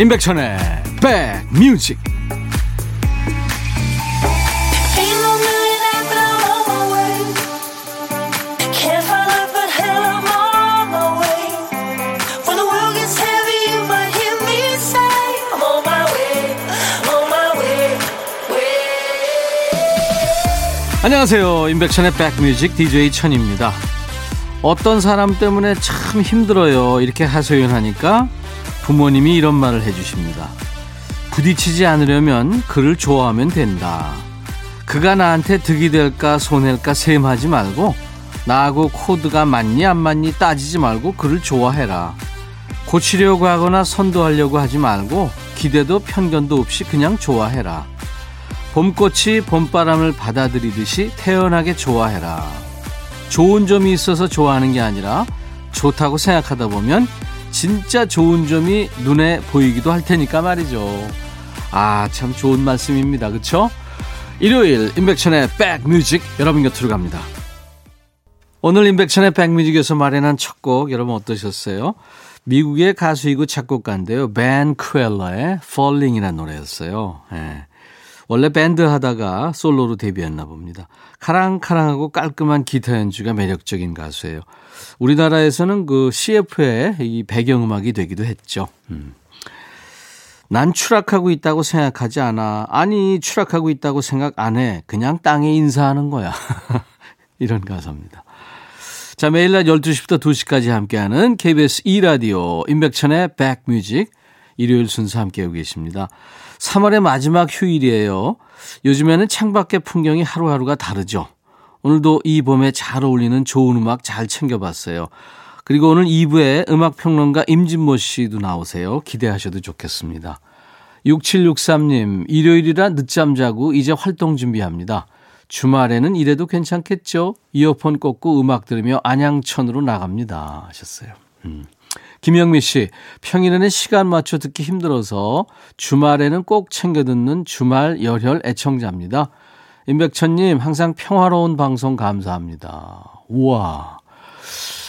임백천의 백뮤직. 안녕하세요. 임백천의 백뮤직 DJ 천입니다. 어떤 사람 때문에 참 힘들어요. 이렇게 하소연하니까 부모님이 이런 말을 해주십니다. 부딪히지 않으려면 그를 좋아하면 된다. 그가 나한테 득이 될까 손해일까 셈하지 말고 나하고 코드가 맞니 안 맞니 따지지 말고 그를 좋아해라. 고치려고 하거나 선도하려고 하지 말고 기대도 편견도 없이 그냥 좋아해라. 봄꽃이 봄바람을 받아들이듯이 태연하게 좋아해라. 좋은 점이 있어서 좋아하는 게 아니라 좋다고 생각하다 보면 진짜 좋은 점이 눈에 보이기도 할 테니까 말이죠. 아, 참 좋은 말씀입니다. 그쵸? 일요일, 임백천의 백뮤직 여러분 곁으로 갑니다. 오늘 임백천의 백뮤직에서 마련한 첫 곡 여러분 어떠셨어요? 미국의 가수이고 작곡가인데요. 벤 크웰러의 Falling이라는 노래였어요. 예. 원래 밴드 하다가 솔로로 데뷔했나 봅니다. 카랑카랑하고 깔끔한 기타 연주가 매력적인 가수예요. 우리나라에서는 그 CF의 이 배경음악이 되기도 했죠. 음. 난 추락하고 있다고 생각하지 않아. 아니, 추락하고 있다고 생각 안 해. 그냥 땅에 인사하는 거야. 이런 가사입니다. 자, 매일 낮 12시부터 2시까지 함께하는 KBS 2라디오 임백천의 백뮤직 일요일 순서 함께하고 계십니다. 3월의 마지막 휴일이에요. 요즘에는 창밖의 풍경이 하루하루가 다르죠. 오늘도 이 봄에 잘 어울리는 좋은 음악 잘 챙겨봤어요. 그리고 오늘 2부에 음악평론가 임진모 씨도 나오세요. 기대하셔도 좋겠습니다. 6763님, 일요일이라 늦잠 자고 이제 활동 준비합니다. 주말에는 이래도 괜찮겠죠? 이어폰 꽂고 음악 들으며 안양천으로 나갑니다. 하셨어요. 음. 김영미 씨, 평일에는 시간 맞춰 듣기 힘들어서 주말에는 꼭 챙겨 듣는 주말 열혈 애청자입니다. 임백천님, 항상 평화로운 방송 감사합니다. 우와.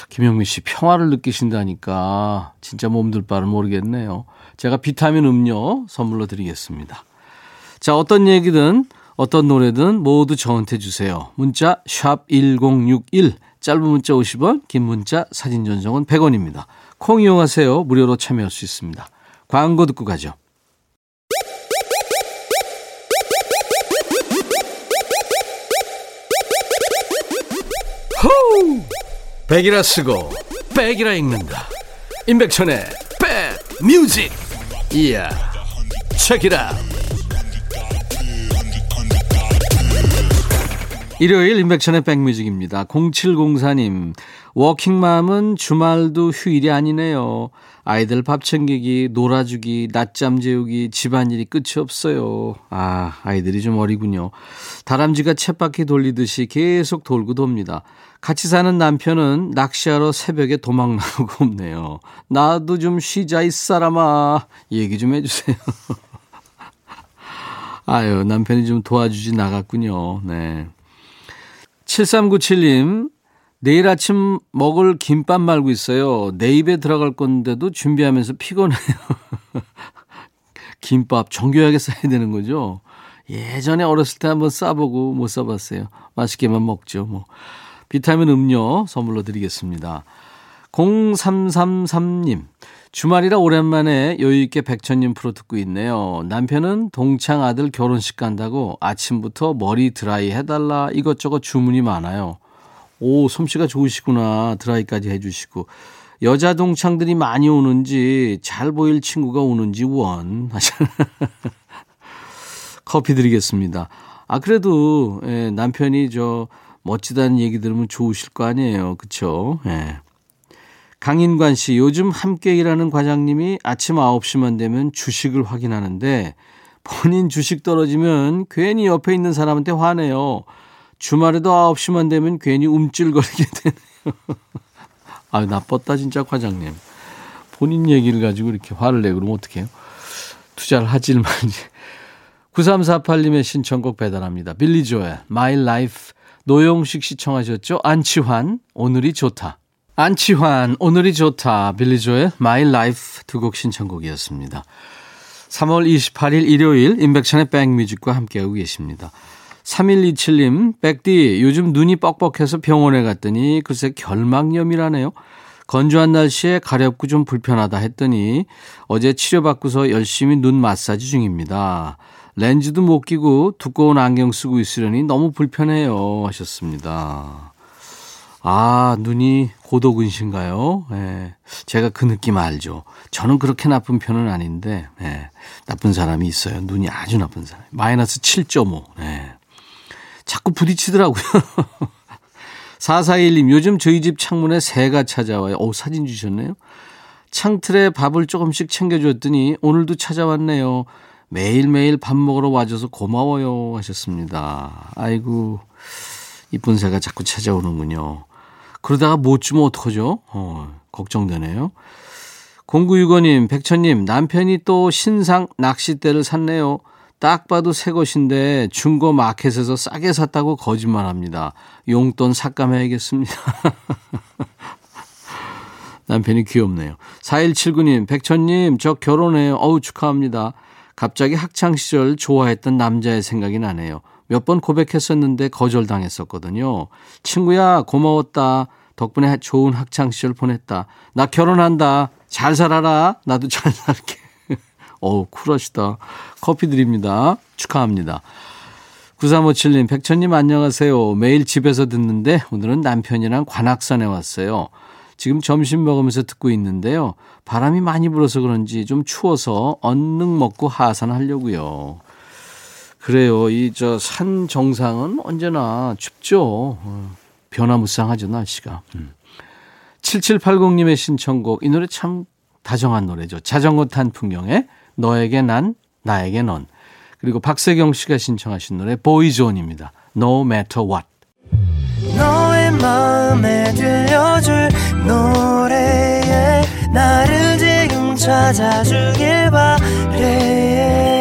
김영미 씨, 평화를 느끼신다니까 진짜 몸둘 바를 모르겠네요. 제가 비타민 음료 선물로 드리겠습니다. 자, 어떤 얘기든 어떤 노래든 모두 저한테 주세요. 문자 1061, 짧은 문자 50원, 긴 문자 사진 전송은 100원입니다. 콩 이용하세요. 무료로 참여할 수 있습니다. 광고 듣고 가죠. 호우! 백이라 쓰고 백이라 읽는다. 임백천의 백 뮤직. 이야. 책이라. 일요일 임백천의 백뮤직입니다. 0704님, 워킹맘은 주말도 휴일이 아니네요. 아이들 밥 챙기기, 놀아주기, 낮잠 재우기, 집안일이 끝이 없어요. 아, 아이들이 좀 어리군요. 다람쥐가 쳇바퀴 돌리듯이 계속 돌고 돕니다. 같이 사는 남편은 낚시하러 새벽에 도망 나오고 없네요. 나도 좀 쉬자, 이 사람아. 얘기 좀 해주세요. 아유, 남편이 좀 도와주지 나갔군요. 네. 7397님, 내일 아침 먹을 김밥 말고 있어요. 내 입에 들어갈 건데도 준비하면서 피곤해요. 김밥 정교하게 싸야 되는 거죠? 예전에 어렸을 때 한번 싸보고 못 싸봤어요. 맛있게만 먹죠, 뭐. 비타민 음료 선물로 드리겠습니다. 0333님, 주말이라 오랜만에 여유있게 백천님 프로 듣고 있네요. 남편은 동창 아들 결혼식 간다고 아침부터 머리 드라이 해달라 이것저것 주문이 많아요. 오, 솜씨가 좋으시구나. 드라이까지 해주시고. 여자 동창들이 많이 오는지 잘 보일 친구가 오는지 원. 커피 드리겠습니다. 아, 그래도, 예, 남편이 저 멋지다는 얘기 들으면 좋으실 거 아니에요. 그쵸? 예. 강인관 씨, 요즘 함께 일하는 과장님이 아침 9시만 되면 주식을 확인하는데 본인 주식 떨어지면 괜히 옆에 있는 사람한테 화내요. 주말에도 9시만 되면 괜히 움찔거리게 되네요. 아유, 나빴다, 진짜 과장님. 본인 얘기를 가지고 이렇게 화를 내고 그러면 어떡해요? 투자를 하질 말지. 9348님의 신청곡 배달합니다. 빌리 조의 My Life. 노영식 시청하셨죠? 안치환, 오늘이 좋다. 안치환, 오늘이 좋다. 빌리조의 My Life 두 곡 신청곡이었습니다. 3월 28일 일요일 인백션의 백뮤직과 함께하고 계십니다. 3127님, 백디, 요즘 눈이 뻑뻑해서 병원에 갔더니 글쎄 결막염이라네요. 건조한 날씨에 가렵고 좀 불편하다 했더니 어제 치료받고서 열심히 눈 마사지 중입니다. 렌즈도 못 끼고 두꺼운 안경 쓰고 있으려니 너무 불편해요. 하셨습니다. 아, 눈이 고도근신가요? 예. 제가 그 느낌 알죠. 저는 그렇게 나쁜 편은 아닌데, 예. 나쁜 사람이 있어요. 눈이 아주 나쁜 사람. 마이너스 7.5. 예. 자꾸 부딪히더라고요. 4421님, 요즘 저희 집 창문에 새가 찾아와요. 오, 사진 주셨네요. 창틀에 밥을 조금씩 챙겨줬더니 오늘도 찾아왔네요. 매일매일 밥 먹으러 와줘서 고마워요. 하셨습니다. 아이고, 이쁜 새가 자꾸 찾아오는군요. 그러다가 못 주면 어떡하죠? 어, 걱정되네요. 0965님, 백천님, 남편이 또 신상 낚싯대를 샀네요. 딱 봐도 새 것인데 중고 마켓에서 싸게 샀다고 거짓말합니다. 용돈 삭감해야겠습니다. 남편이 귀엽네요. 4179님, 백천님, 저 결혼해요. 어우, 축하합니다. 갑자기 학창시절 좋아했던 남자의 생각이 나네요. 몇 번 고백했었는데 거절당했었거든요. 친구야, 고마웠다. 덕분에 좋은 학창시절 보냈다. 나 결혼한다. 잘 살아라. 나도 잘 살게. 어우, 쿨하시다. 커피 드립니다. 축하합니다. 9357님, 백천님 안녕하세요. 매일 집에서 듣는데 오늘은 남편이랑 관악산에 왔어요. 지금 점심 먹으면서 듣고 있는데요. 바람이 많이 불어서 그런지 좀 추워서 얼능 먹고 하산하려고요. 그래요. 이 저 산 정상은 언제나 춥죠. 어, 변화무쌍하죠, 날씨가. 음. 7780님의 신청곡. 이 노래 참 다정한 노래죠. 자전거 탄 풍경에 너에게 난, 나에게 넌. 그리고 박세경 씨가 신청하신 노래 보이존입니다. No matter what. 너의 마음에 들려줄 노래에 나를 지금 찾아주길 바래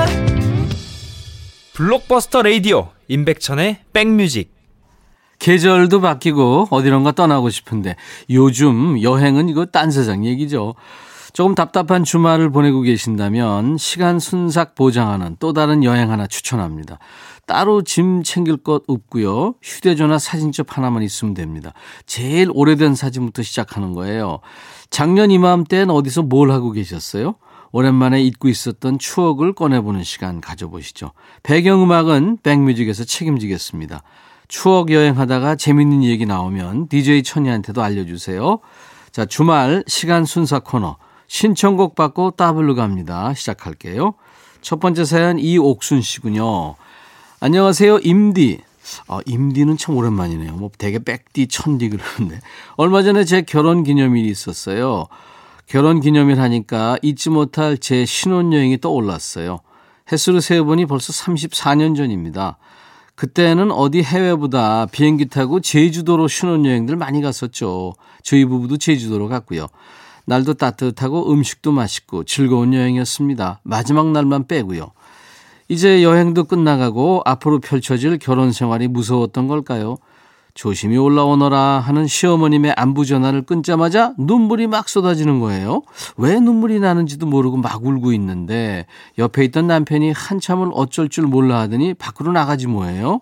블록버스터 레이디오 임백천의 백뮤직 계절도 바뀌고 어디론가 떠나고 싶은데 요즘 여행은 이거 딴 세상 얘기죠. 조금 답답한 주말을 보내고 계신다면 시간 순삭 보장하는 또 다른 여행 하나 추천합니다. 따로 짐 챙길 것 없고요. 휴대전화 사진첩 하나만 있으면 됩니다. 제일 오래된 사진부터 시작하는 거예요. 작년 이맘때는 어디서 뭘 하고 계셨어요? 오랜만에 잊고 있었던 추억을 꺼내보는 시간 가져보시죠. 배경음악은 백뮤직에서 책임지겠습니다. 추억 여행하다가 재밌는 얘기 나오면 DJ 천이한테도 알려주세요. 자, 주말 시간 순서 코너. 신청곡 받고 따블로 갑니다. 시작할게요. 첫 번째 사연 이옥순 씨군요. 안녕하세요. 임디. 아, 임디는 참 오랜만이네요. 뭐 되게 백디, 천디 그러는데. 얼마 전에 제 결혼 기념일이 있었어요. 결혼 기념일 하니까 잊지 못할 제 신혼여행이 떠올랐어요. 횟수로 세어보니 벌써 34년 전입니다. 그때는 어디 해외보다 비행기 타고 제주도로 신혼여행들 많이 갔었죠. 저희 부부도 제주도로 갔고요. 날도 따뜻하고 음식도 맛있고 즐거운 여행이었습니다. 마지막 날만 빼고요. 이제 여행도 끝나가고 앞으로 펼쳐질 결혼 생활이 무서웠던 걸까요? 조심히 올라오너라 하는 시어머님의 안부 전화를 끊자마자 눈물이 막 쏟아지는 거예요. 왜 눈물이 나는지도 모르고 막 울고 있는데 옆에 있던 남편이 한참을 어쩔 줄 몰라 하더니 밖으로 나가지 뭐예요.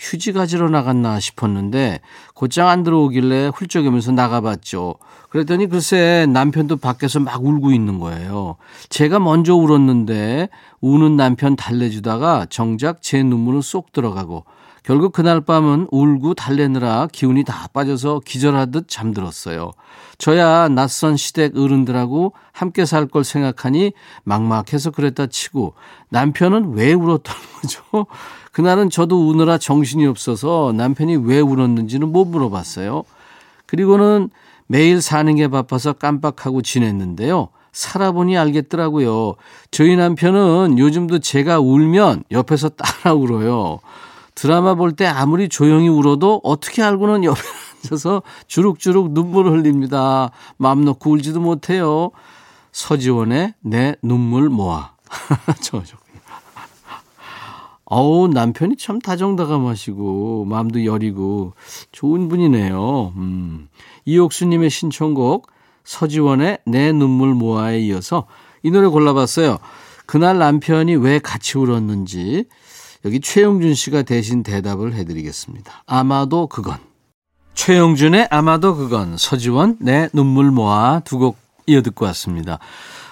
휴지 가지러 나갔나 싶었는데 곧장 안 들어오길래 훌쩍이면서 나가봤죠. 그랬더니 글쎄 남편도 밖에서 막 울고 있는 거예요. 제가 먼저 울었는데 우는 남편 달래주다가 정작 제 눈물은 쏙 들어가고 결국 그날 밤은 울고 달래느라 기운이 다 빠져서 기절하듯 잠들었어요. 저야 낯선 시댁 어른들하고 함께 살 걸 생각하니 막막해서 그랬다 치고 남편은 왜 울었던 거죠? 그날은 저도 우느라 정신이 없어서 남편이 왜 울었는지는 못 물어봤어요. 그리고는 매일 사는 게 바빠서 깜빡하고 지냈는데요. 살아보니 알겠더라고요. 저희 남편은 요즘도 제가 울면 옆에서 따라 울어요. 드라마 볼 때 아무리 조용히 울어도 어떻게 알고는 옆에 앉아서 주룩주룩 눈물을 흘립니다. 맘 놓고 울지도 못해요. 서지원의 내 눈물 모아. 저, 저. 어우, 남편이 참 다정다감하시고, 마음도 여리고, 좋은 분이네요. 음. 이옥수님의 신청곡, 서지원의 내 눈물 모아에 이어서 이 노래 골라봤어요. 그날 남편이 왜 같이 울었는지, 여기 최영준 씨가 대신 대답을 해드리겠습니다. 아마도 그건. 최영준의 아마도 그건, 서지원, 내 눈물 모아 두 곡 이어 듣고 왔습니다.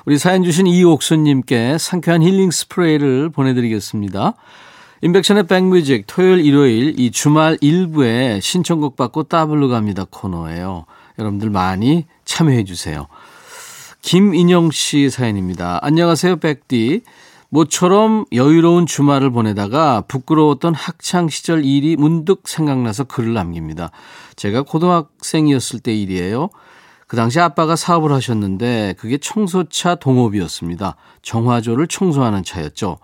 우리 사연 주신 이옥수님께 상쾌한 힐링 스프레이를 보내드리겠습니다. 인백션의 백뮤직 토요일 일요일 이 주말 일부에 신청곡 받고 따블로 갑니다 코너예요. 여러분들 많이 참여해 주세요. 김인영 씨 사연입니다. 안녕하세요 백디. 모처럼 여유로운 주말을 보내다가 부끄러웠던 학창 시절 일이 문득 생각나서 글을 남깁니다. 제가 고등학생이었을 때 일이에요. 그 당시 아빠가 사업을 하셨는데 그게 청소차 동업이었습니다. 정화조를 청소하는 차였죠.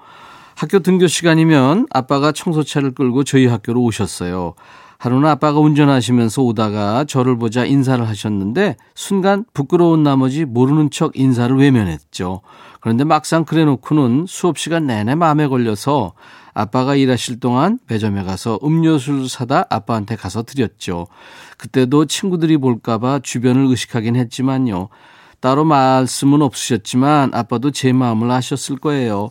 학교 등교 시간이면 아빠가 청소차를 끌고 저희 학교로 오셨어요. 하루는 아빠가 운전하시면서 오다가 저를 보자 인사를 하셨는데 순간 부끄러운 나머지 모르는 척 인사를 외면했죠. 그런데 막상 그래 놓고는 수업 시간 내내 마음에 걸려서 아빠가 일하실 동안 매점에 가서 음료수를 사다 아빠한테 가서 드렸죠. 그때도 친구들이 볼까봐 주변을 의식하긴 했지만요. 따로 말씀은 없으셨지만 아빠도 제 마음을 아셨을 거예요.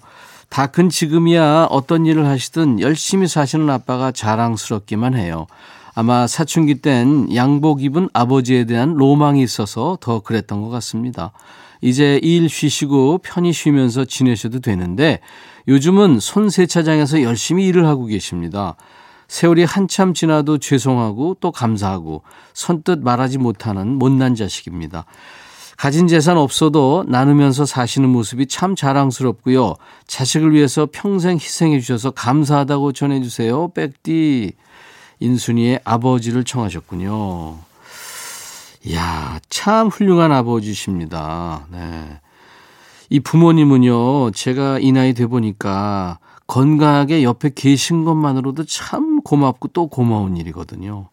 다 큰 지금이야 어떤 일을 하시든 열심히 사시는 아빠가 자랑스럽기만 해요. 아마 사춘기 땐 양복 입은 아버지에 대한 로망이 있어서 더 그랬던 것 같습니다. 이제 일 쉬시고 편히 쉬면서 지내셔도 되는데 요즘은 손세차장에서 열심히 일을 하고 계십니다. 세월이 한참 지나도 죄송하고 또 감사하고 선뜻 말하지 못하는 못난 자식입니다. 가진 재산 없어도 나누면서 사시는 모습이 참 자랑스럽고요. 자식을 위해서 평생 희생해 주셔서 감사하다고 전해주세요. 백디. 인순이의 아버지를 청하셨군요. 이야, 참 훌륭한 아버지십니다. 네. 이 부모님은요, 제가 이 나이 돼 보니까 건강하게 옆에 계신 것만으로도 참 고맙고 또 고마운 일이거든요.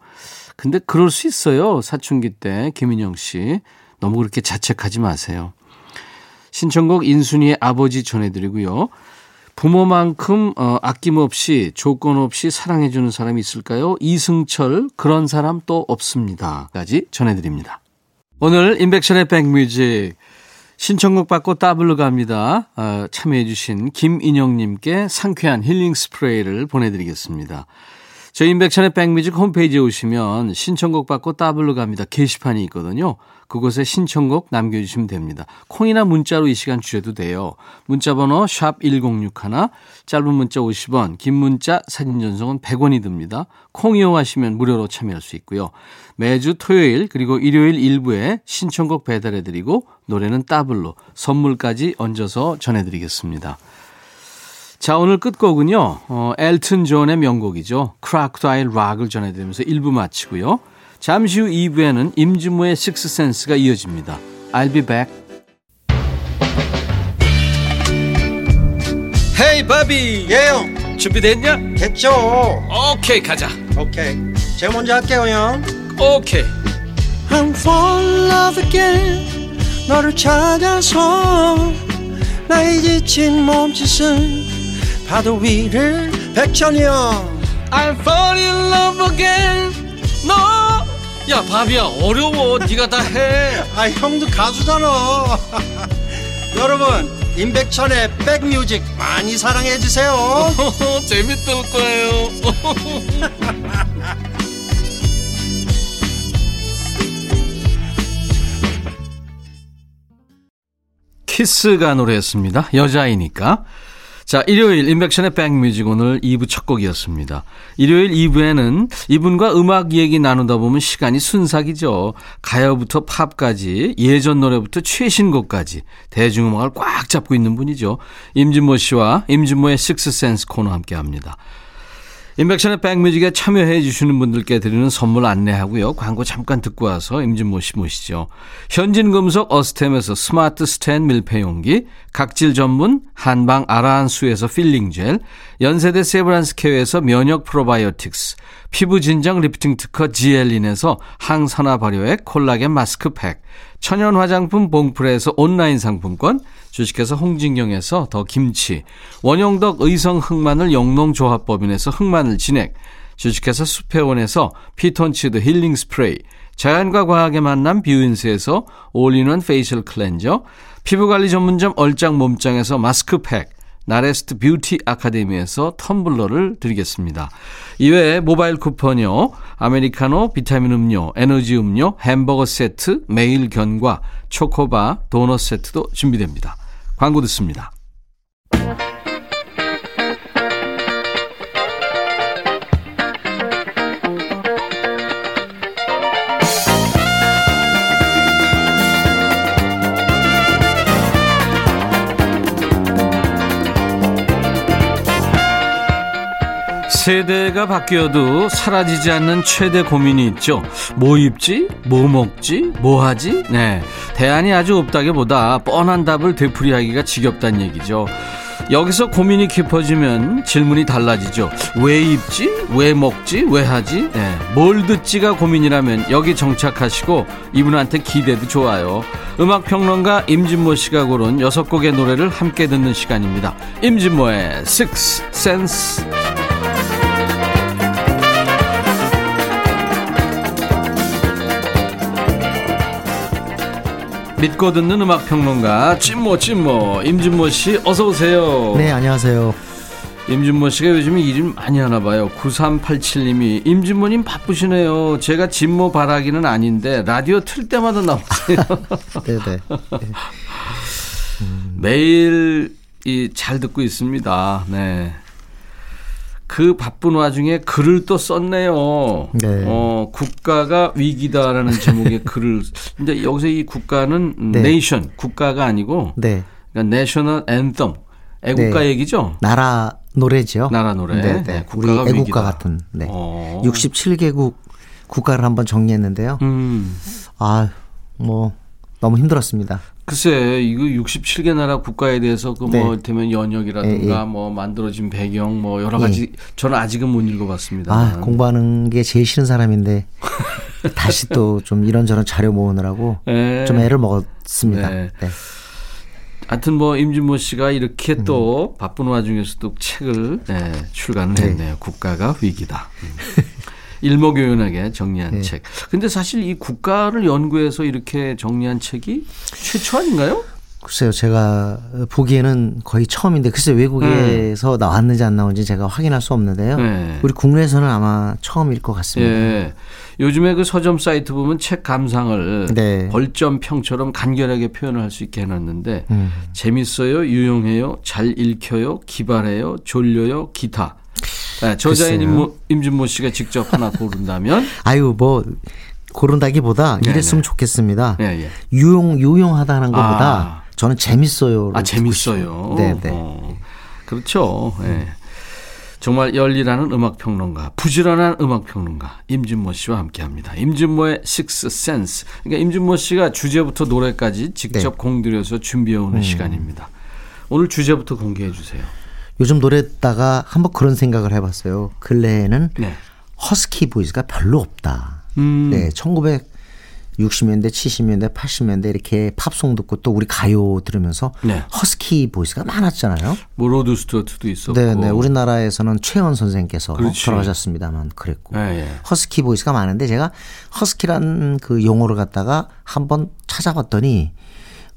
근데 그럴 수 있어요. 사춘기 때, 김인영 씨. 너무 그렇게 자책하지 마세요. 신청곡 인순이의 아버지 전해드리고요. 부모만큼 어, 아낌없이 조건 없이 사랑해주는 사람이 있을까요? 이승철 그런 사람 또 없습니다.까지 전해드립니다. 오늘 인백션의 백뮤직 신청곡 받고 따블로 갑니다. 어, 참여해주신 김인영님께 상쾌한 힐링 스프레이를 보내드리겠습니다. 저희 인백션의 백뮤직 홈페이지에 오시면 신청곡 받고 따블로 갑니다. 게시판이 있거든요. 그곳에 신청곡 남겨주시면 됩니다. 콩이나 문자로 이 시간 주셔도 돼요. 문자번호 샵 1061, 짧은 문자 50원, 긴 문자 사진 전송은 100원이 듭니다. 콩 이용하시면 무료로 참여할 수 있고요. 매주 토요일 그리고 일요일 일부에 신청곡 배달해드리고 노래는 따블로 선물까지 얹어서 전해드리겠습니다. 자, 오늘 끝곡은요, 어, 엘튼 존의 명곡이죠. 크라크다일 락을 전해드리면서 1부 마치고요. 잠시 후 2부에는 임진모의 식스센스가 이어집니다. I'll be back. 헤이 바비 예영. 준비됐냐? 됐죠. 오케이 가자. 오케이. 제가 먼저 할게요 형. 오케이. I'm fall in love again. 너를 찾아서 나의 지친 몸짓은 파도 위를 백천이 형. I'm fall in love again. 너 야 바비야 어려워. 네가 다 해. 아 형도 가수잖아. 여러분 임백천의 백뮤직 많이 사랑해 주세요. 재밌을 거예요. 키스가 노래했습니다. 여자이니까 자, 일요일 인백션의 백뮤직 오늘 2부 첫 곡이었습니다. 일요일 2부에는 이분과 음악 얘기 나누다 보면 시간이 순삭이죠. 가요부터 팝까지 예전 노래부터 최신곡까지 대중음악을 꽉 잡고 있는 분이죠. 임진모 씨와 임진모의 식스센스 코너 함께 합니다. 인백션의 백뮤직에 참여해 주시는 분들께 드리는 선물 안내하고요. 광고 잠깐 듣고 와서 임진모 씨 모시죠. 현진금속 어스템에서 스마트 스탠 밀폐용기, 각질 전문 한방 아라한수에서 필링젤, 연세대 세브란스케어에서 면역 프로바이오틱스, 피부 진정 리프팅 특허 지엘린에서 항산화 발효액 콜라겐 마스크팩, 천연 화장품 봉프레에서 온라인 상품권, 주식회사 홍진경에서 더 김치, 원용덕 의성 흑마늘 영농조합법인에서 흑마늘 진액, 주식회사 수페원에서 피톤치드 힐링 스프레이, 자연과 과학의 만남 뷰인스에서 올인원 facial 클렌저, 피부관리 전문점 얼짱 몸짱에서 마스크팩, 나레스트 뷰티 아카데미에서 텀블러를 드리겠습니다. 이외에 모바일 쿠폰이요. 아메리카노, 비타민 음료, 에너지 음료, 햄버거 세트, 매일 견과, 초코바, 도넛 세트도 준비됩니다. 광고 듣습니다. 세대가 바뀌어도 사라지지 않는 최대 고민이 있죠. 뭐 입지? 뭐 먹지? 뭐 하지? 네. 대안이 아주 없다기보다 뻔한 답을 되풀이하기가 지겹다는 얘기죠. 여기서 고민이 깊어지면 질문이 달라지죠. 왜 입지? 왜 먹지? 왜 하지? 네. 뭘 듣지가 고민이라면 여기 정착하시고 이분한테 기대도 좋아요. 음악평론가 임진모 씨가 고른 여섯 곡의 노래를 함께 듣는 시간입니다. 임진모의 Six Sense. 믿고 듣는 음악 평론가 찐모 찐모 임진모 씨 어서 오세요. 네, 안녕하세요. 임진모 씨가 요즘에 일을 많이 하나 봐요. 9387님이 임진모님 바쁘시네요. 제가 진모 바라기는 아닌데 라디오 틀 때마다 나오세요. 네, 네. 매일 이 잘 듣고 있습니다. 네. 그 바쁜 와중에 글을 또 썼네요. 네. 어, 국가가 위기다라는 제목의 글을. 근데 여기서 이 국가는 네. 네이션, 국가가 아니고 네. 그러니까 내셔널 앤썸, 애국가 네. 얘기죠. 나라 노래죠. 나라 노래. 네, 네. 네, 우리 국가가 애국가 위기다. 같은. 네. 어. 67개국 국가를 한번 정리했는데요. 음. 아, 뭐 너무 힘들었습니다. 글쎄, 이거 67개 나라 국가에 대해서 그뭐 네. 되면 연역이라든가 예, 예. 뭐 만들어진 배경 뭐 여러 가지 저는 아직은 못 읽어봤습니다. 아, 공부하는 게 제일 싫은 사람인데 다시 또 좀 이런저런 자료 모으느라고 예. 좀 애를 먹었습니다. 네. 네. 하여튼 뭐 임진모 씨가 이렇게 또 바쁜 와중에서도 책을 네, 출간을 음. 네. 했네요. 국가가 위기다. 음. 일목요연하게 정리한 네. 책. 근데 사실 이 국가를 연구해서 이렇게 정리한 책이 최초 아닌가요? 글쎄요, 제가 보기에는 거의 처음인데 글쎄 외국에서 나왔는지 안 나온지 제가 확인할 수 없는데요. 네. 우리 국내에서는 아마 처음일 것 같습니다. 예. 요즘에 그 서점 사이트 보면 책 감상을 네. 벌점평처럼 간결하게 표현을 할 수 있게 해놨는데 음. 재밌어요, 유용해요, 잘 읽혀요, 기발해요, 졸려요, 기타. 네, 저자인. 임모, 임진모 씨가 직접 하나 고른다면 아유 뭐 고른다기보다 네, 이랬으면 네. 좋겠습니다. 예, 예. 유용 유용하다는 것보다 아. 저는 재밌어요. 아 재밌어요. 네, 네. 어, 그렇죠. 예. 정말 열리라는 음악 평론가, 부지런한 음악 평론가 임진모 씨와 함께 합니다. 임진모의 Six Sense. 그러니까 임진모 씨가 주제부터 노래까지 직접 네. 공들여서 준비해 오는 음. 시간입니다. 오늘 주제부터 공개해 주세요. 요즘 노래 듣다가 한번 그런 생각을 해봤어요. 근래에는 네. 허스키 보이스가 별로 없다. 음. 네, 1960년대, 70년대, 80년대 이렇게 팝송 듣고 또 우리 가요 들으면서 네. 허스키 보이스가 많았잖아요. 뭐 로드 스튜어트도 있었고. 네, 네. 우리나라에서는 최헌 선생께서 그렇지. 돌아가셨습니다만 그랬고. 예, 예. 허스키 보이스가 많은데 제가 허스키라는 그 용어를 갖다가 한번 찾아봤더니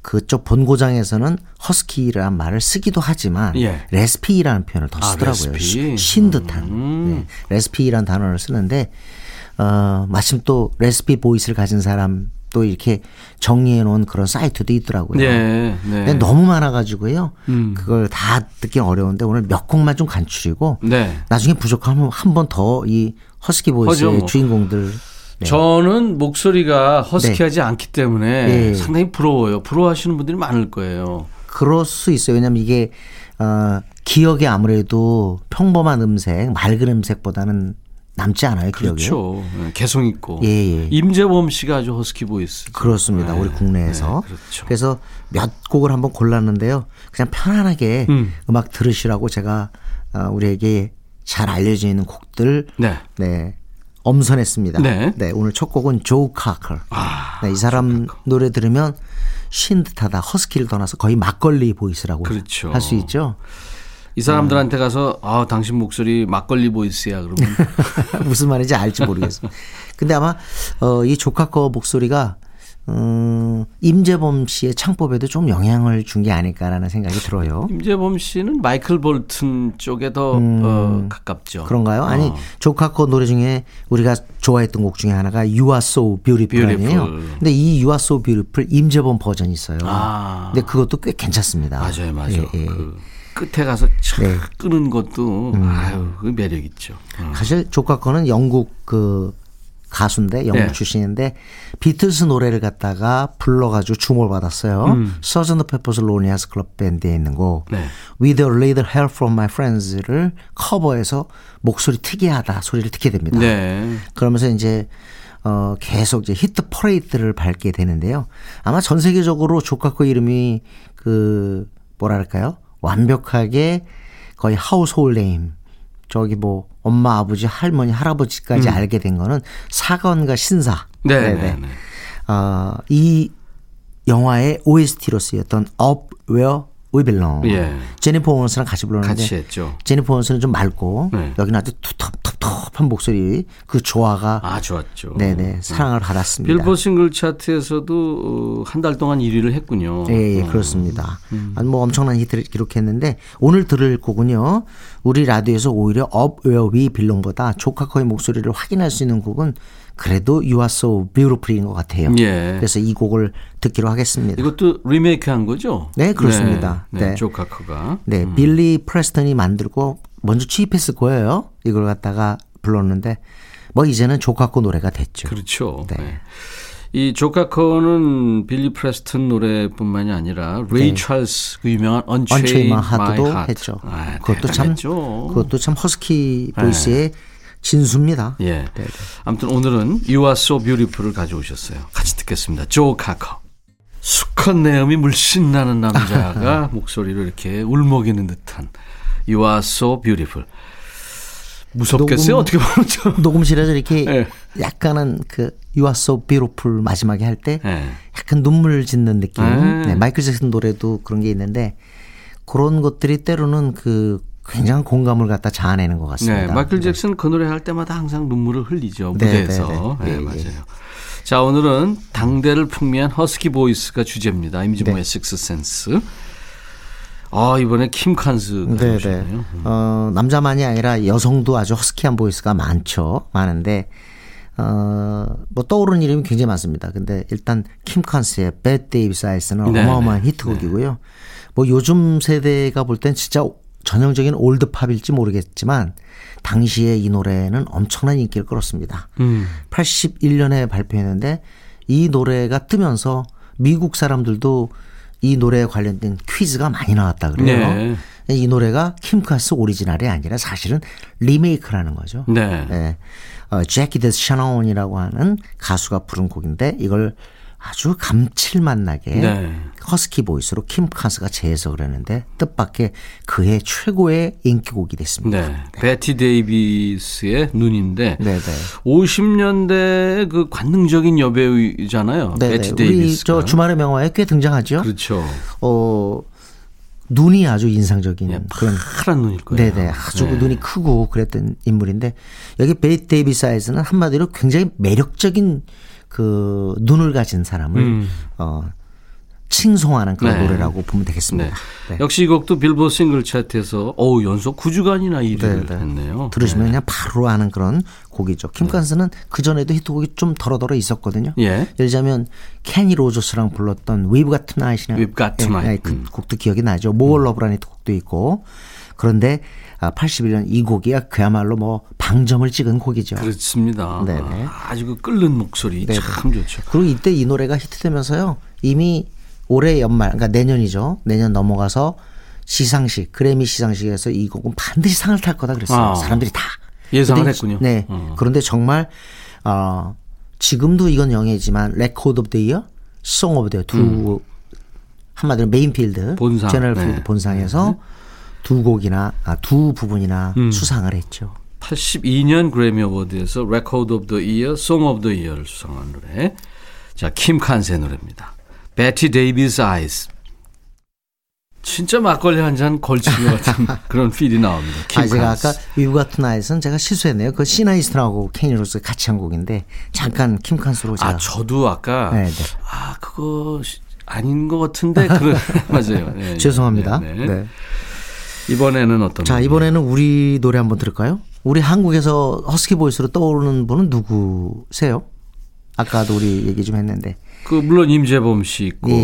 그쪽 본고장에서는 허스키라는 말을 쓰기도 하지만 예. raspy라는 표현을 더 아, 쓰더라고요. Raspy. 쉰 듯한 음. 네. raspy라는 단어를 쓰는데 어 마침 또 raspy voice를 가진 사람 또 이렇게 정리해 놓은 그런 사이트도 있더라고요. 네, 네. 근데 너무 많아가지고요. 음. 그걸 다 듣기 어려운데 오늘 몇 곡만 좀 간추리고 네. 나중에 부족하면 한 번 더 이 허스키 보이스의 뭐. 주인공들 네. 저는 목소리가 허스키하지 않기 때문에 네. 상당히 부러워요. 부러워하시는 분들이 많을 거예요. 그럴 수 있어요. 왜냐하면 이게 어, 기억에 아무래도 평범한 음색, 맑은 음색보다는 남지 않아요, 기억에. 그렇죠. 예, 개성 있고. 예, 예. 임재범 씨가 아주 허스키 보이스. 그렇습니다. 우리 국내에서. 네, 그렇죠. 그래서 몇 곡을 한번 골랐는데요. 그냥 편안하게 음. 악 들으시라고 제가 어, 우리에게 잘 알려져 있는 곡들 네. 네. 엄선했습니다. 네. 오늘 첫 곡은 조 카커. 아, 네, 이 사람 노래 들으면 쉰 듯하다. 허스키를 떠나서 거의 막걸리 보이스라고 그렇죠. 할수 있죠. 이 사람들한테 가서 아 당신 목소리 막걸리 보이스야 그러면 무슨 말인지 알지 모르겠습니다. 근데 아마 어, 이 조카커 목소리가 음, 임재범 씨의 창법에도 좀 영향을 준 게 아닐까라는 생각이 들어요. 임재범 씨는 마이클 볼튼 쪽에 더 음, 어, 가깝죠. 그런가요? 아니 어. 조 카커 노래 중에 우리가 좋아했던 곡 중에 하나가 You Are So Beautiful 아니에요. Beautiful. 근데 이 You Are So Beautiful 임재범 버전이 있어요. 아. 근데 그것도 꽤 괜찮습니다. 맞아요, 맞아요. 예, 예. 그 끝에 가서 촥 네. 끄는 것도 아유 그 매력 있죠. 어. 사실 조 카커는 영국 그 가수인데 영국 네. 출신인데 비틀스 노래를 갖다가 불러가지고 주목을 받았어요. 음. Sergeant Pepper's Lonely Hearts Club Band에 있는 곡 네. With a Little Help from My Friends를 커버해서 목소리 특이하다 소리를 듣게 됩니다. 네. 그러면서 이제 어 계속 이제 히트 퍼레이드를 밟게 되는데요. 아마 전 세계적으로 조 카커 이름이 그 뭐랄까요? 완벽하게 거의 household name. 저기 뭐 엄마, 아버지, 할머니, 할아버지까지 알게 된 거는 사관과 신사. 음. 네. 네, 네. 어, 이 영화의 OST로 쓰였던 Up Where We Belong. 예. 제니퍼 오원스랑 같이 불렀는데 같이 했죠. 제니퍼 오원스는 좀 맑고 네. 여기는 아주 툭툭툭툭한 목소리 그 조화가 아 좋았죠. 네네 사랑을 받았습니다. 빌보드 싱글 차트에서도 어, 한달 동안 1위를 했군요. 예, 예, 어. 그렇습니다. 아니, 뭐 엄청난 히트를 기록했는데 오늘 들을 곡은요. 우리 라디오에서 오히려 Where We Belong보다 조카커의 목소리를 확인할 수 있는 곡은 그래도 You Are So Beautiful인 것 같아요. 예. 그래서 이 곡을 듣기로 하겠습니다. 이것도 리메이크한 거죠? 네, 그렇습니다. 네, 네, 네. 조 카커가. 네, 빌리 프레스턴이 만들고 먼저 취입했을 거예요. 이걸 갖다가 불렀는데 뭐 이제는 조 카커 노래가 됐죠. 그렇죠. 네. 네. 이 조 카커는 빌리 프레스턴 노래뿐만이 아니라 레이 찰스 그 유명한 언체인 My 하트도 Heart. 했죠. 아, 그것도 참 대단했죠. 그것도 참 허스키 보이스의 진수입니다. 예. 네, 아무튼 오늘은 You Are So Beautiful을 가져오셨어요. 같이 듣겠습니다. 조 카커. 수컷 내음이 물씬 나는 남자가 목소리를 이렇게 울먹이는 듯한 You Are So Beautiful. 무섭겠어요? 녹음- 어떻게 보면 좀. 녹음실에서 이렇게 네. 약간은 그 You Are So Beautiful 마지막에 할때 네. 약간 눈물 짓는 느낌. 네. 네, 마이클 잭슨 노래도 그런 게 있는데 그런 것들이 때로는 그 굉장한 공감을 갖다 자아내는 것 같습니다. 네, 마이클 잭슨 그 노래 할 때마다 항상 눈물을 흘리죠 네, 무대에서. 네, 네, 네. 예, 예. 맞아요. 자 오늘은 당대를 풍미한 허스키 보이스가 주제입니다. 임진모의 네. 식스 센스. 아 이번에 킴 칸스가 네, 네. 오셨네요. 어, 남자만이 아니라 여성도 아주 허스키한 보이스가 많죠. 많은데 어, 뭐 떠오르는 이름이 굉장히 많습니다. 근데 일단 킴 칸스의 Bette Davis Eyes는 네, 어마어마한 네. 히트곡이고요. 뭐 요즘 세대가 볼 땐 진짜 전형적인 올드팝일지 모르겠지만 당시에 이 노래는 엄청난 인기를 끌었습니다. 음. 81년에 발표했는데 이 노래가 뜨면서 미국 사람들도 이 노래에 관련된 퀴즈가 많이 나왔다 그래요. 네. 이 노래가 킴 칸스 오리지널이 아니라 사실은 리메이크라는 거죠. 네. 네. 어, 재키 드샤논이라고 하는 가수가 부른 곡인데 이걸 아주 감칠맛 나게 네. 허스키 보이스로 킴 칸스가 재해석을 했는데 뜻밖의 그의 최고의 인기곡이 됐습니다. 네. 베티 데이비스의 눈인데 네, 네. 50년대 그 관능적인 여배우잖아요. 네, 베티 네. 우리 데이비스. 저 주말의 명화에 꽤 등장하죠. 그렇죠. 어 눈이 아주 인상적인 예, 그런 파란 눈일 거예요. 네네 아주 네. 눈이 크고 그랬던 인물인데 여기 Bette Davis Eyes는 한마디로 굉장히 매력적인 그 눈을 가진 사람을 음. 어 칭송하는 그런 네. 노래라고 보면 네. 되겠습니다. 네. 역시 이 곡도 빌보드 싱글 차트에서 어우 연속 9주간이나 1위를 네, 네. 했네요. 들으시면 네. 그냥 바로 아는 그런 곡이죠. 킴 칸스는 그 전에도 히트곡이 좀 더러더러 있었거든요. 예. 예를 들자면 케니 로저스랑 불렀던 We've Got Tonight이라는 We've Got Tonight. 예, 예, 그 음. 곡도 기억이 나죠. More Love라는 곡도 있고 그런데 아, 81년 이 곡이 그야말로 뭐 방점을 찍은 곡이죠. 그렇습니다. 네네. 아, 아주 그 끓는 목소리 네네. 참 좋죠. 그리고 이때 이 노래가 히트되면서요. 이미 올해 연말, 그러니까 내년이죠. 내년 넘어가서 시상식 그래미 시상식에서 이 곡은 반드시 상을 탈 거다 그랬어요. 아. 사람들이 다 예상을 했군요. 네. 어. 그런데 정말 어 지금도 이건 영예지만 Record of the Year, Song of the Year 한마디로 main field 음. 본상. general 네. field 본상에서 두 곡이나 아, 두 부분이나 음. 수상을 했죠. 82년 그래미 어워드에서 Record of the Year, Song of the Year를 수상한 노래. 자, 킴 칸스의 노래입니다. Bette Davis Eyes. 진짜 막걸리 한 잔 걸친 것 같은 그런 feel이 나옵니다. 킴 아, 제가. 아까 We've Got Tonight은 제가 실수했네요. 그 시나 이스턴이라고 케니 로저스 같이 한 곡인데 잠깐 킴 칸스로 제가 아, 저도 아까 네, 네. 아, 그거 시- 아닌 것 같은데 그런 맞아요. 네, 죄송합니다. 네, 네. 네. 이번에는 어떤 자? 이번에는 우리 노래 한번 들을까요? 우리 한국에서 허스키 보이스로 떠오르는 분은 누구세요? 아까도 우리 얘기 좀 했는데. 그 물론 임재범 씨 있고 예,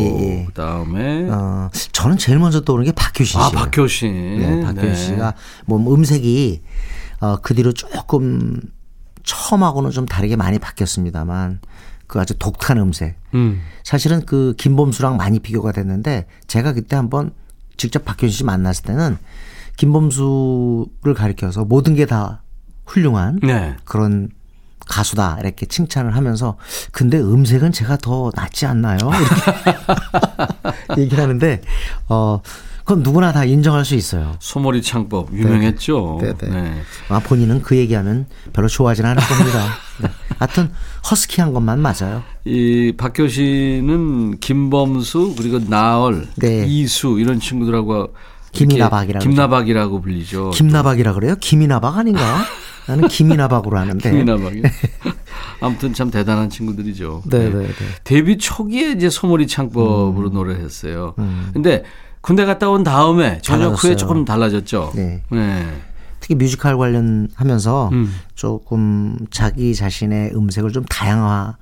예. 그다음에 어, 저는 제일 먼저 떠오르는 게 박효신 아, 씨예요. 박효신. 네, 박효신 씨가 뭐 음색이 어, 그 뒤로 조금 처음하고는 좀 다르게 많이 바뀌었습니다만 그 아주 독특한 음색. 음. 사실은 그 김범수랑 많이 비교가 됐는데 제가 그때 한번 직접 박효신 씨 만났을 때는 김범수를 가리켜서 모든 게 다 훌륭한 네. 그런 가수다 이렇게 칭찬을 하면서 근데 음색은 제가 더 낫지 않나요? 이렇게 얘기를 하는데 어 그건 누구나 다 인정할 수 있어요. 소머리 창법 유명했죠. 네, 네. 아, 본인은 그 얘기하면 별로 좋아하진 않을 겁니다. 네. 하여튼 허스키한 것만 맞아요. 이 박효신은 김범수 그리고 나얼, 네. 이수 이런 친구들하고 김이나박이라고 김나박이라고 불리죠. 김나박이라 그래요? 김이나박 아닌가? 나는 김이나박으로 하는데. 김이나박이. 아무튼 참 대단한 친구들이죠. 네, 네, 네. 데뷔 초기에 이제 소머리 창법으로 노래를 했어요. 근데 군대 갔다 온 다음에 전역 후에 달라졌어요. 조금 달라졌죠. 네. 네. 특히 뮤지컬 관련하면서 음. 조금 자기 자신의 음색을 좀 다양화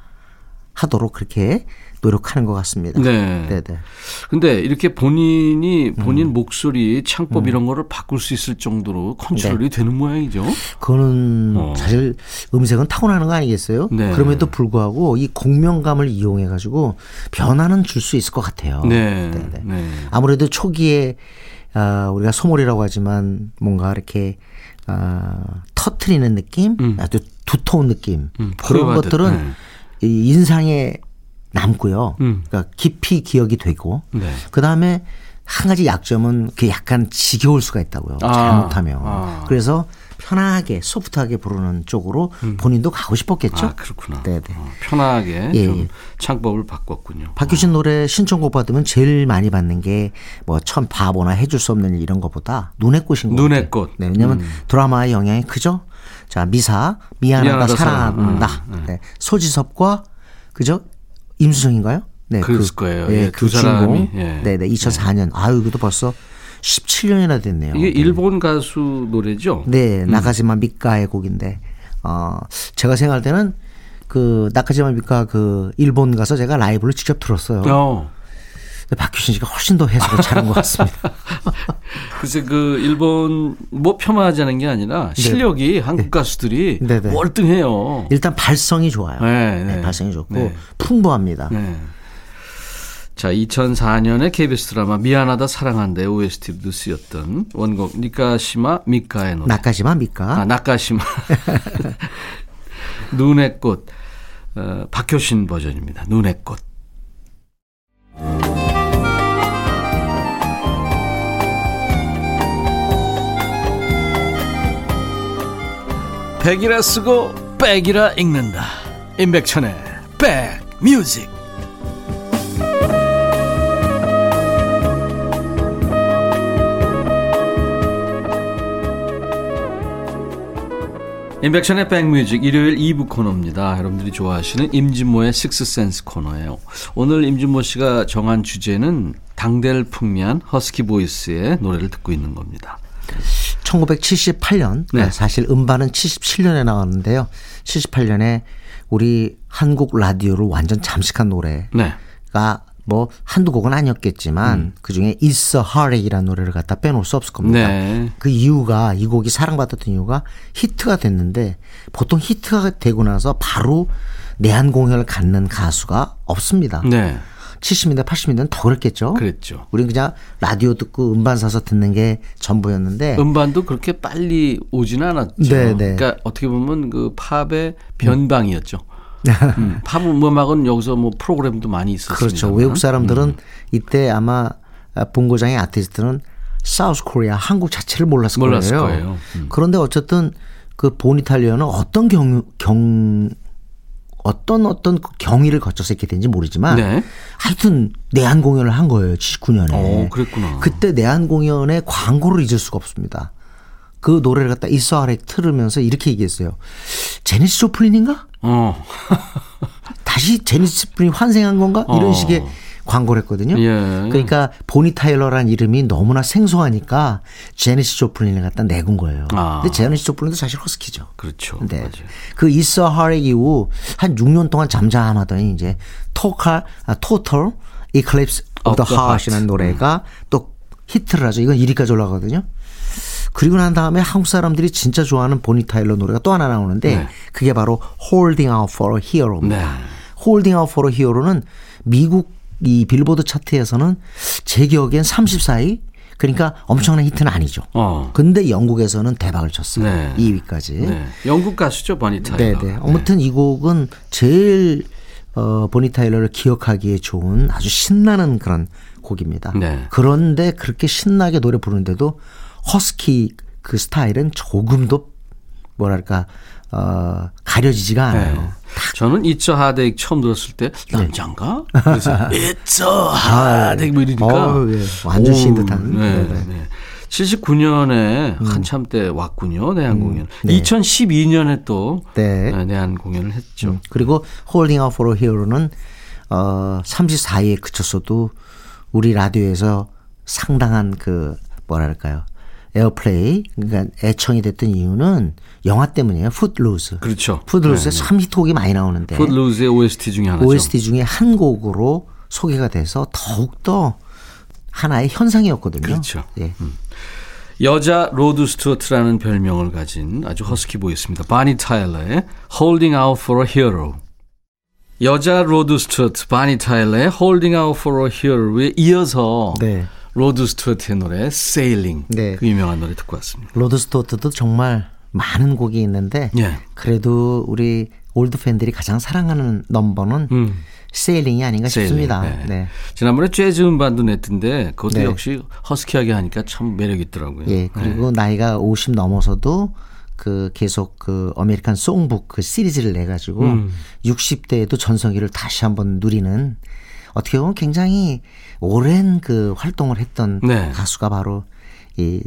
하도록 그렇게 노력하는 것 같습니다. 네. 네, 네. 근데 이렇게 본인이 음. 본인 목소리, 창법 이런 거를 바꿀 수 있을 정도로 컨트롤이 되는 모양이죠. 그거는 어. 사실 음색은 타고나는 거 아니겠어요? 네. 그럼에도 불구하고 이 공명감을 이용해 가지고 변화는 줄 수 있을 것 같아요. 네. 네, 네. 네. 아무래도 초기에 아, 우리가 소몰이라고 하지만 뭔가 이렇게 아, 터트리는 느낌, 음. 아주 두터운 느낌 음, 그런 것들은 네. 이 인상에 남고요. 음. 그러니까 깊이 기억이 되고 네. 그 다음에 한 가지 약점은 그 약간 지겨울 수가 있다고요. 아, 잘못하면. 아. 그래서 편하게 소프트하게 부르는 쪽으로 본인도 가고 싶었겠죠. 아, 그렇구나. 네 네. 어, 편하게 예, 좀 예. 창법을 바꿨군요. 박효신 노래 신청곡 받으면 제일 많이 받는 게 뭐 천 바보나 해줄 수 없는 일 이런 것보다 눈의 꽃인 것 눈의 같아요. 꽃. 네, 왜냐하면 음. 드라마의 영향이 크죠. 자 미사 미안하다, 미안하다, 사랑한다. 사랑. 음, 네. 소지섭과 그죠 임수정인가요? 네, 그랬을 거예요. 네, 예, 그두 사람이, 주인공. 예. 네, 네, 2004년. 아유, 이것도 벌써 17년이나 됐네요. 이게 네. 일본 가수 노래죠? 네, 나가지마 미카의 곡인데, 어, 제가 생각할 때는 그 나카지마 미카 그 일본 가서 제가 라이브를 직접 들었어요. 어. 박효신 씨가 훨씬 더 해석을 잘한 것 같습니다. 글쎄 그 일본 뭐 폄하하자는 게 아니라 실력이 한국 가수들이 네, 네. 월등해요. 일단 발성이 좋아요. 네, 네, 네. 발성이 좋고 네. 풍부합니다. 네. 자, 2004년에 KBS 드라마 미안하다 사랑한다의 OST도 쓰였던 원곡 니카시마 미카의 노래. 나카지마 미카. 아, 나카시마. 눈의 꽃. 어, 박효신 버전입니다. 눈의 꽃. 백이라 쓰고 백이라 읽는다. 임백천의 백뮤직. 임백천의 백뮤직 일요일 2부 코너입니다. 여러분들이 좋아하시는 임진모의 식스센스 코너예요. 오늘 임진모 씨가 정한 주제는 당대를 풍미한 허스키 보이스의 노래를 듣고 있는 겁니다. 1978년 네. 사실 음반은 77년에 나왔는데요. 78년에 우리 한국 라디오를 완전 잠식한 노래가 네. 뭐 한두 곡은 아니었겠지만 그 중에 It's a Heartache이라는 노래를 갖다 빼놓을 수 없을 겁니다. 네. 그 이유가 이 곡이 사랑받았던 이유가 히트가 됐는데 보통 히트가 되고 나서 바로 내한 공연을 갖는 가수가 없습니다. 네. 70년대, 80년대는 더 그랬겠죠. 그랬죠. 우린 그냥 라디오 듣고 음반 사서 듣는 게 전부였는데. 음반도 그렇게 빨리 오지는 않았죠. 네, 네. 그러니까 어떻게 보면 그 팝의 변방이었죠. 음, 팝 음악은 여기서 뭐 프로그램도 많이 있었습니다. 그렇죠. 외국 사람들은 음. 이때 아마 본고장의 아티스트는 사우스 코리아 한국 자체를 몰랐을, 몰랐을 거예요. 거예요. 음. 그런데 어쨌든 그 보니탈리아는 어떤 경, 경 어떤 어떤 그 경위를 거쳐서 이렇게 된지 모르지만 네. 하여튼 내한 공연을 한 거예요. 79년에. 오, 그랬구나. 그때 내한 공연의 광고를 잊을 수가 없습니다. 그 노래를 갖다 이스아렉 틀으면서 이렇게 얘기했어요. 제니스 조플린인가? 어. 다시 제니스 조플린이 환생한 건가? 이런 어. 식의 광고를 했거든요. 예. 그러니까 보니 타일러라는 이름이 너무나 생소하니까 제니스 조플린을 갖다 내군 거예요. 아. 근데 제니스 조플린도 사실 허스키죠. 그렇죠. 네. 맞아요. 그 이서 하렉 이후 한 6년 동안 잠잠하더니 이제 Total 아, Total Eclipse of the. Heart라는 노래가 또 히트를 하죠. 이건 1위까지 올라가거든요. 그리고 난 다음에 한국 사람들이 진짜 좋아하는 보니 타일러 노래가 또 하나 나오는데 네. 그게 바로 Holding Out for a Hero입니다. 네. Holding Out for a Hero는 미국 이 빌보드 차트에서는 제 기억엔 34위 그러니까 엄청난 히트는 아니죠. 어. 근데 영국에서는 대박을 쳤어요. 네. 2위까지. 네. 영국 가수죠, 버니 타일러. 네네. 아무튼 이 곡은 제일 어, 보니 타일러를 기억하기에 좋은 아주 신나는 그런 곡입니다. 네. 그런데 그렇게 신나게 노래 부르는데도 허스키 그 스타일은 조금도 뭐랄까 어, 가려지지가 않아요. 네. 저는 a Heartache 처음 들었을 때 남잔가? 그래서 It's a Heartache 뭐 이러니까 어우, 예. 완전 오, 신 듯한. 네, 네네. 음. 네. 79년에 한참 때 왔군요 내한 공연. 네. 2012년에 또 네. 네, 내한 공연을 했죠. 그리고 Holding Out for a Hero는 어 34위에 그쳤어도 우리 라디오에서 상당한 그 뭐랄까요 에어플레이 그러니까 애청이 됐던 이유는 영화 때문이에요. 풋루즈. 그렇죠. 풋루즈에 네, 참 히트곡이 많이 나오는데 풋루즈의 OST 중에 하나죠. OST 중에 한 곡으로 소개가 돼서 더욱 더 하나의 현상이었거든요. 그렇죠. 예. 여자 로드 스튜어트라는 별명을 가진 아주 허스키 보이스입니다. 보니 타일러의 Holding Out for a Hero. 여자 로드 스튜어트 보니 타일러의 Holding Out for a Hero에 이어서 네. 로드 스튜어트의 노래 Sailing 네. 그 유명한 노래 듣고 왔습니다. 로드 스튜어트도 정말 많은 곡이 있는데 예. 그래도 우리 올드 팬들이 가장 사랑하는 넘버는 음. Sailing이 아닌가 Sailing. 싶습니다. 네. 네. 지난번에 재즈 음반도 냈던데 그것도 네. 역시 허스키하게 하니까 참 매력 있더라고요. 예, 그리고 나이가 50 넘어서도 그 계속 그 American Songbook 그 시리즈를 내 가지고 음. 60대에도 전성기를 다시 한번 누리는 어떻게 보면 굉장히 오랜 그 활동을 했던 네. 가수가 바로 이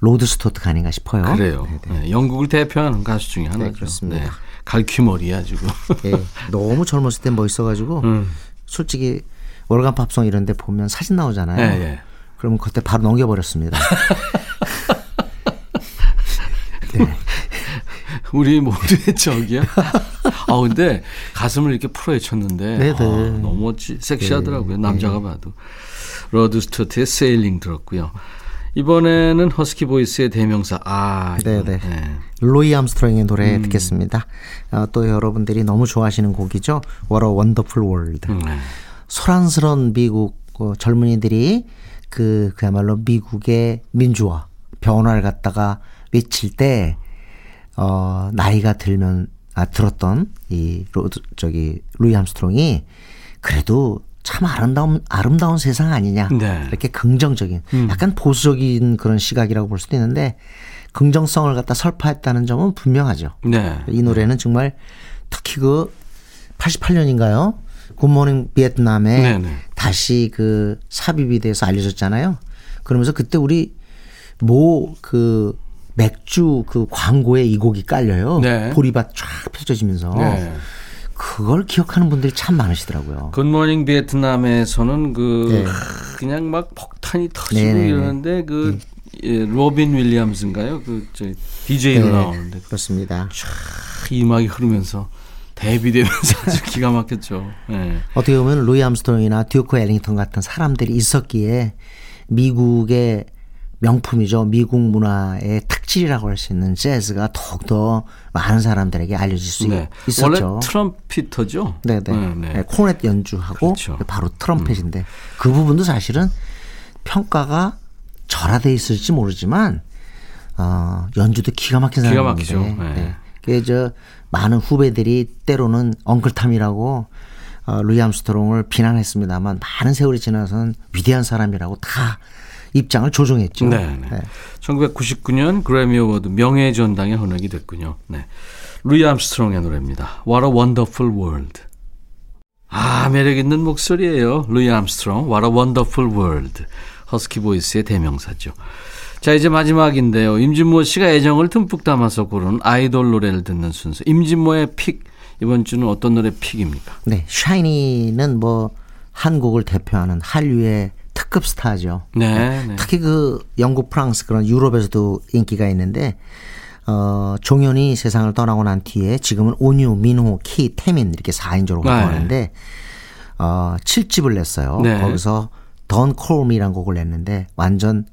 로드 스튜어트가 아닌가 싶어요. 그래요. 네, 영국을 대표하는 가수 중에 하나죠. 그렇습니다. 네. 갈퀴머리야 지금. 예, 너무 젊었을 때 멋있어가지고 음. 솔직히 월간 팝송 이런데 보면 사진 나오잖아요. 예, 예. 그러면 그때 바로 넘겨버렸습니다. 우리 모두의 적이야. 아 근데 가슴을 이렇게 풀어헤쳤는데 네네. 아, 너무 멋지, 섹시하더라고요. 남자가 봐도. 로드 스튜어트의 Sailing 들었고요. 이번에는 허스키 보이스의 대명사 아 네네. 네. 루이 암스트롱의 노래 음. 듣겠습니다. 어, 또 여러분들이 너무 좋아하시는 곡이죠. What a Wonderful World. 음, 네. 소란스러운 미국 어, 젊은이들이 그 그야말로 미국의 민주화 변화를 갖다가 외칠 때 어, 나이가 들면 아 들었던 이 로드 저기 루이 암스트롱이 그래도 참 아름다운 아름다운 세상 아니냐 네. 이렇게 긍정적인 약간 보수적인 그런 시각이라고 볼 수도 있는데 긍정성을 갖다 설파했다는 점은 분명하죠. 네. 이 노래는 정말 특히 그 88년인가요? 굿모닝 비에트남에 네네. 다시 그 삽입이 돼서 알려졌잖아요. 그러면서 그때 우리 모 그 맥주 그 광고에 이 곡이 깔려요. 네. 보리밭 쫙 펼쳐지면서 네. 그걸 기억하는 분들이 참 많으시더라고요. Good Morning Vietnam에서는 그 네. 그냥 막 폭탄이 터지고 네네네. 이러는데 그 예, 로빈 윌리엄스인가요? 그 저 DJ로 네, 나오는데 그렇습니다. 촥 이 음악이 흐르면서 대비되면서 아주 기가 막혔죠. 예. 어떻게 보면 루이 암스트롱이나 듀크 엘링턴 같은 사람들이 있었기에 미국의 명품이죠. 미국 문화의 특질이라고 할 수 있는 재즈가 더욱더 많은 사람들에게 알려질 수 네. 있었죠. 원래 트럼피터죠. 네네. 네, 네. 네, 코넷 연주하고 그렇죠. 바로 트럼펫인데 그 부분도 사실은 평가가 절하돼 있을지 모르지만 어, 연주도 기가 막힌 기가 사람인데 막히죠. 네. 네. 그저 많은 후배들이 때로는 엉클탐이라고 어, 루이 암스트롱을 비난했습니다만 많은 세월이 지나서는 위대한 사람이라고 다 입장을 조정했죠. 네, 네. 1999년 그래미 어워드 명예 전당에 헌액이 됐군요. 네. 루이 암스트롱의 노래입니다. What a Wonderful World. 아, 매력 있는 목소리예요. 루이 암스트롱, What a Wonderful World. 허스키 보이스의 대명사죠. 자, 이제 마지막인데요. 임진모 씨가 애정을 듬뿍 담아서 고른 아이돌 노래를 듣는 순서. 임진모의 pick. 이번 주는 어떤 노래 pick입니까? 네, 샤이니는 뭐 한국을 대표하는 한류의 특급 스타죠. 네, 네. 특히 그 영국, 프랑스 그런 유럽에서도 인기가 있는데 어, 종현이 세상을 떠나고 난 뒤에 지금은 온유, 민호, 키, 태민 이렇게 4인조로 네. 활동하는데 어, 7집을 냈어요. 네. 거기서 Don't Call Me라는 곡을 냈는데 완전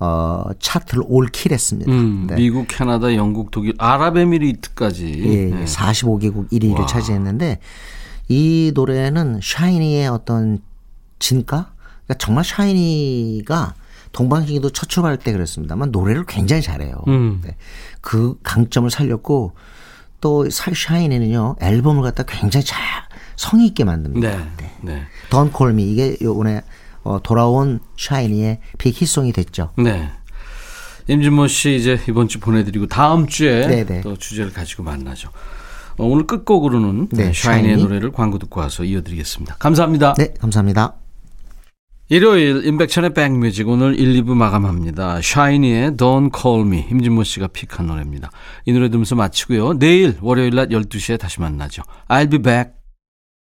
어, 차트를 all-kill했습니다. 음, 네. 미국, 캐나다, 영국, 독일, 아랍에미리트까지. 예, 네. 45개국 1위를 와. 차지했는데 이 노래는 샤이니의 어떤 진가? 그러니까 정말 샤이니가 동방신기도 첫 출발할 때 그랬습니다만 노래를 굉장히 잘해요. 음. 네. 그 강점을 살렸고 또 사- 샤이니는요 앨범을 갖다 굉장히 잘 성의 있게 만듭니다. 네. 네. Don't Call Me 이게 요번에 어, 돌아온 샤이니의 빅 히송이 됐죠. 네. 임진모 씨 이제 이번 주 보내드리고 다음 주에 네네. 또 주제를 가지고 만나죠. 어, 오늘 끝곡으로는 네, 네, 샤이니의 샤이니. 노래를 광고 듣고 와서 이어드리겠습니다. 감사합니다. 네, 감사합니다. 일요일 임백천의 백뮤직 오늘 1, 2부 마감합니다. 샤이니의 Don't Call Me 임진모 씨가 픽한 노래입니다. 이 노래 들으면서 마치고요. 내일 월요일 낮 12시에 다시 만나죠. I'll be back.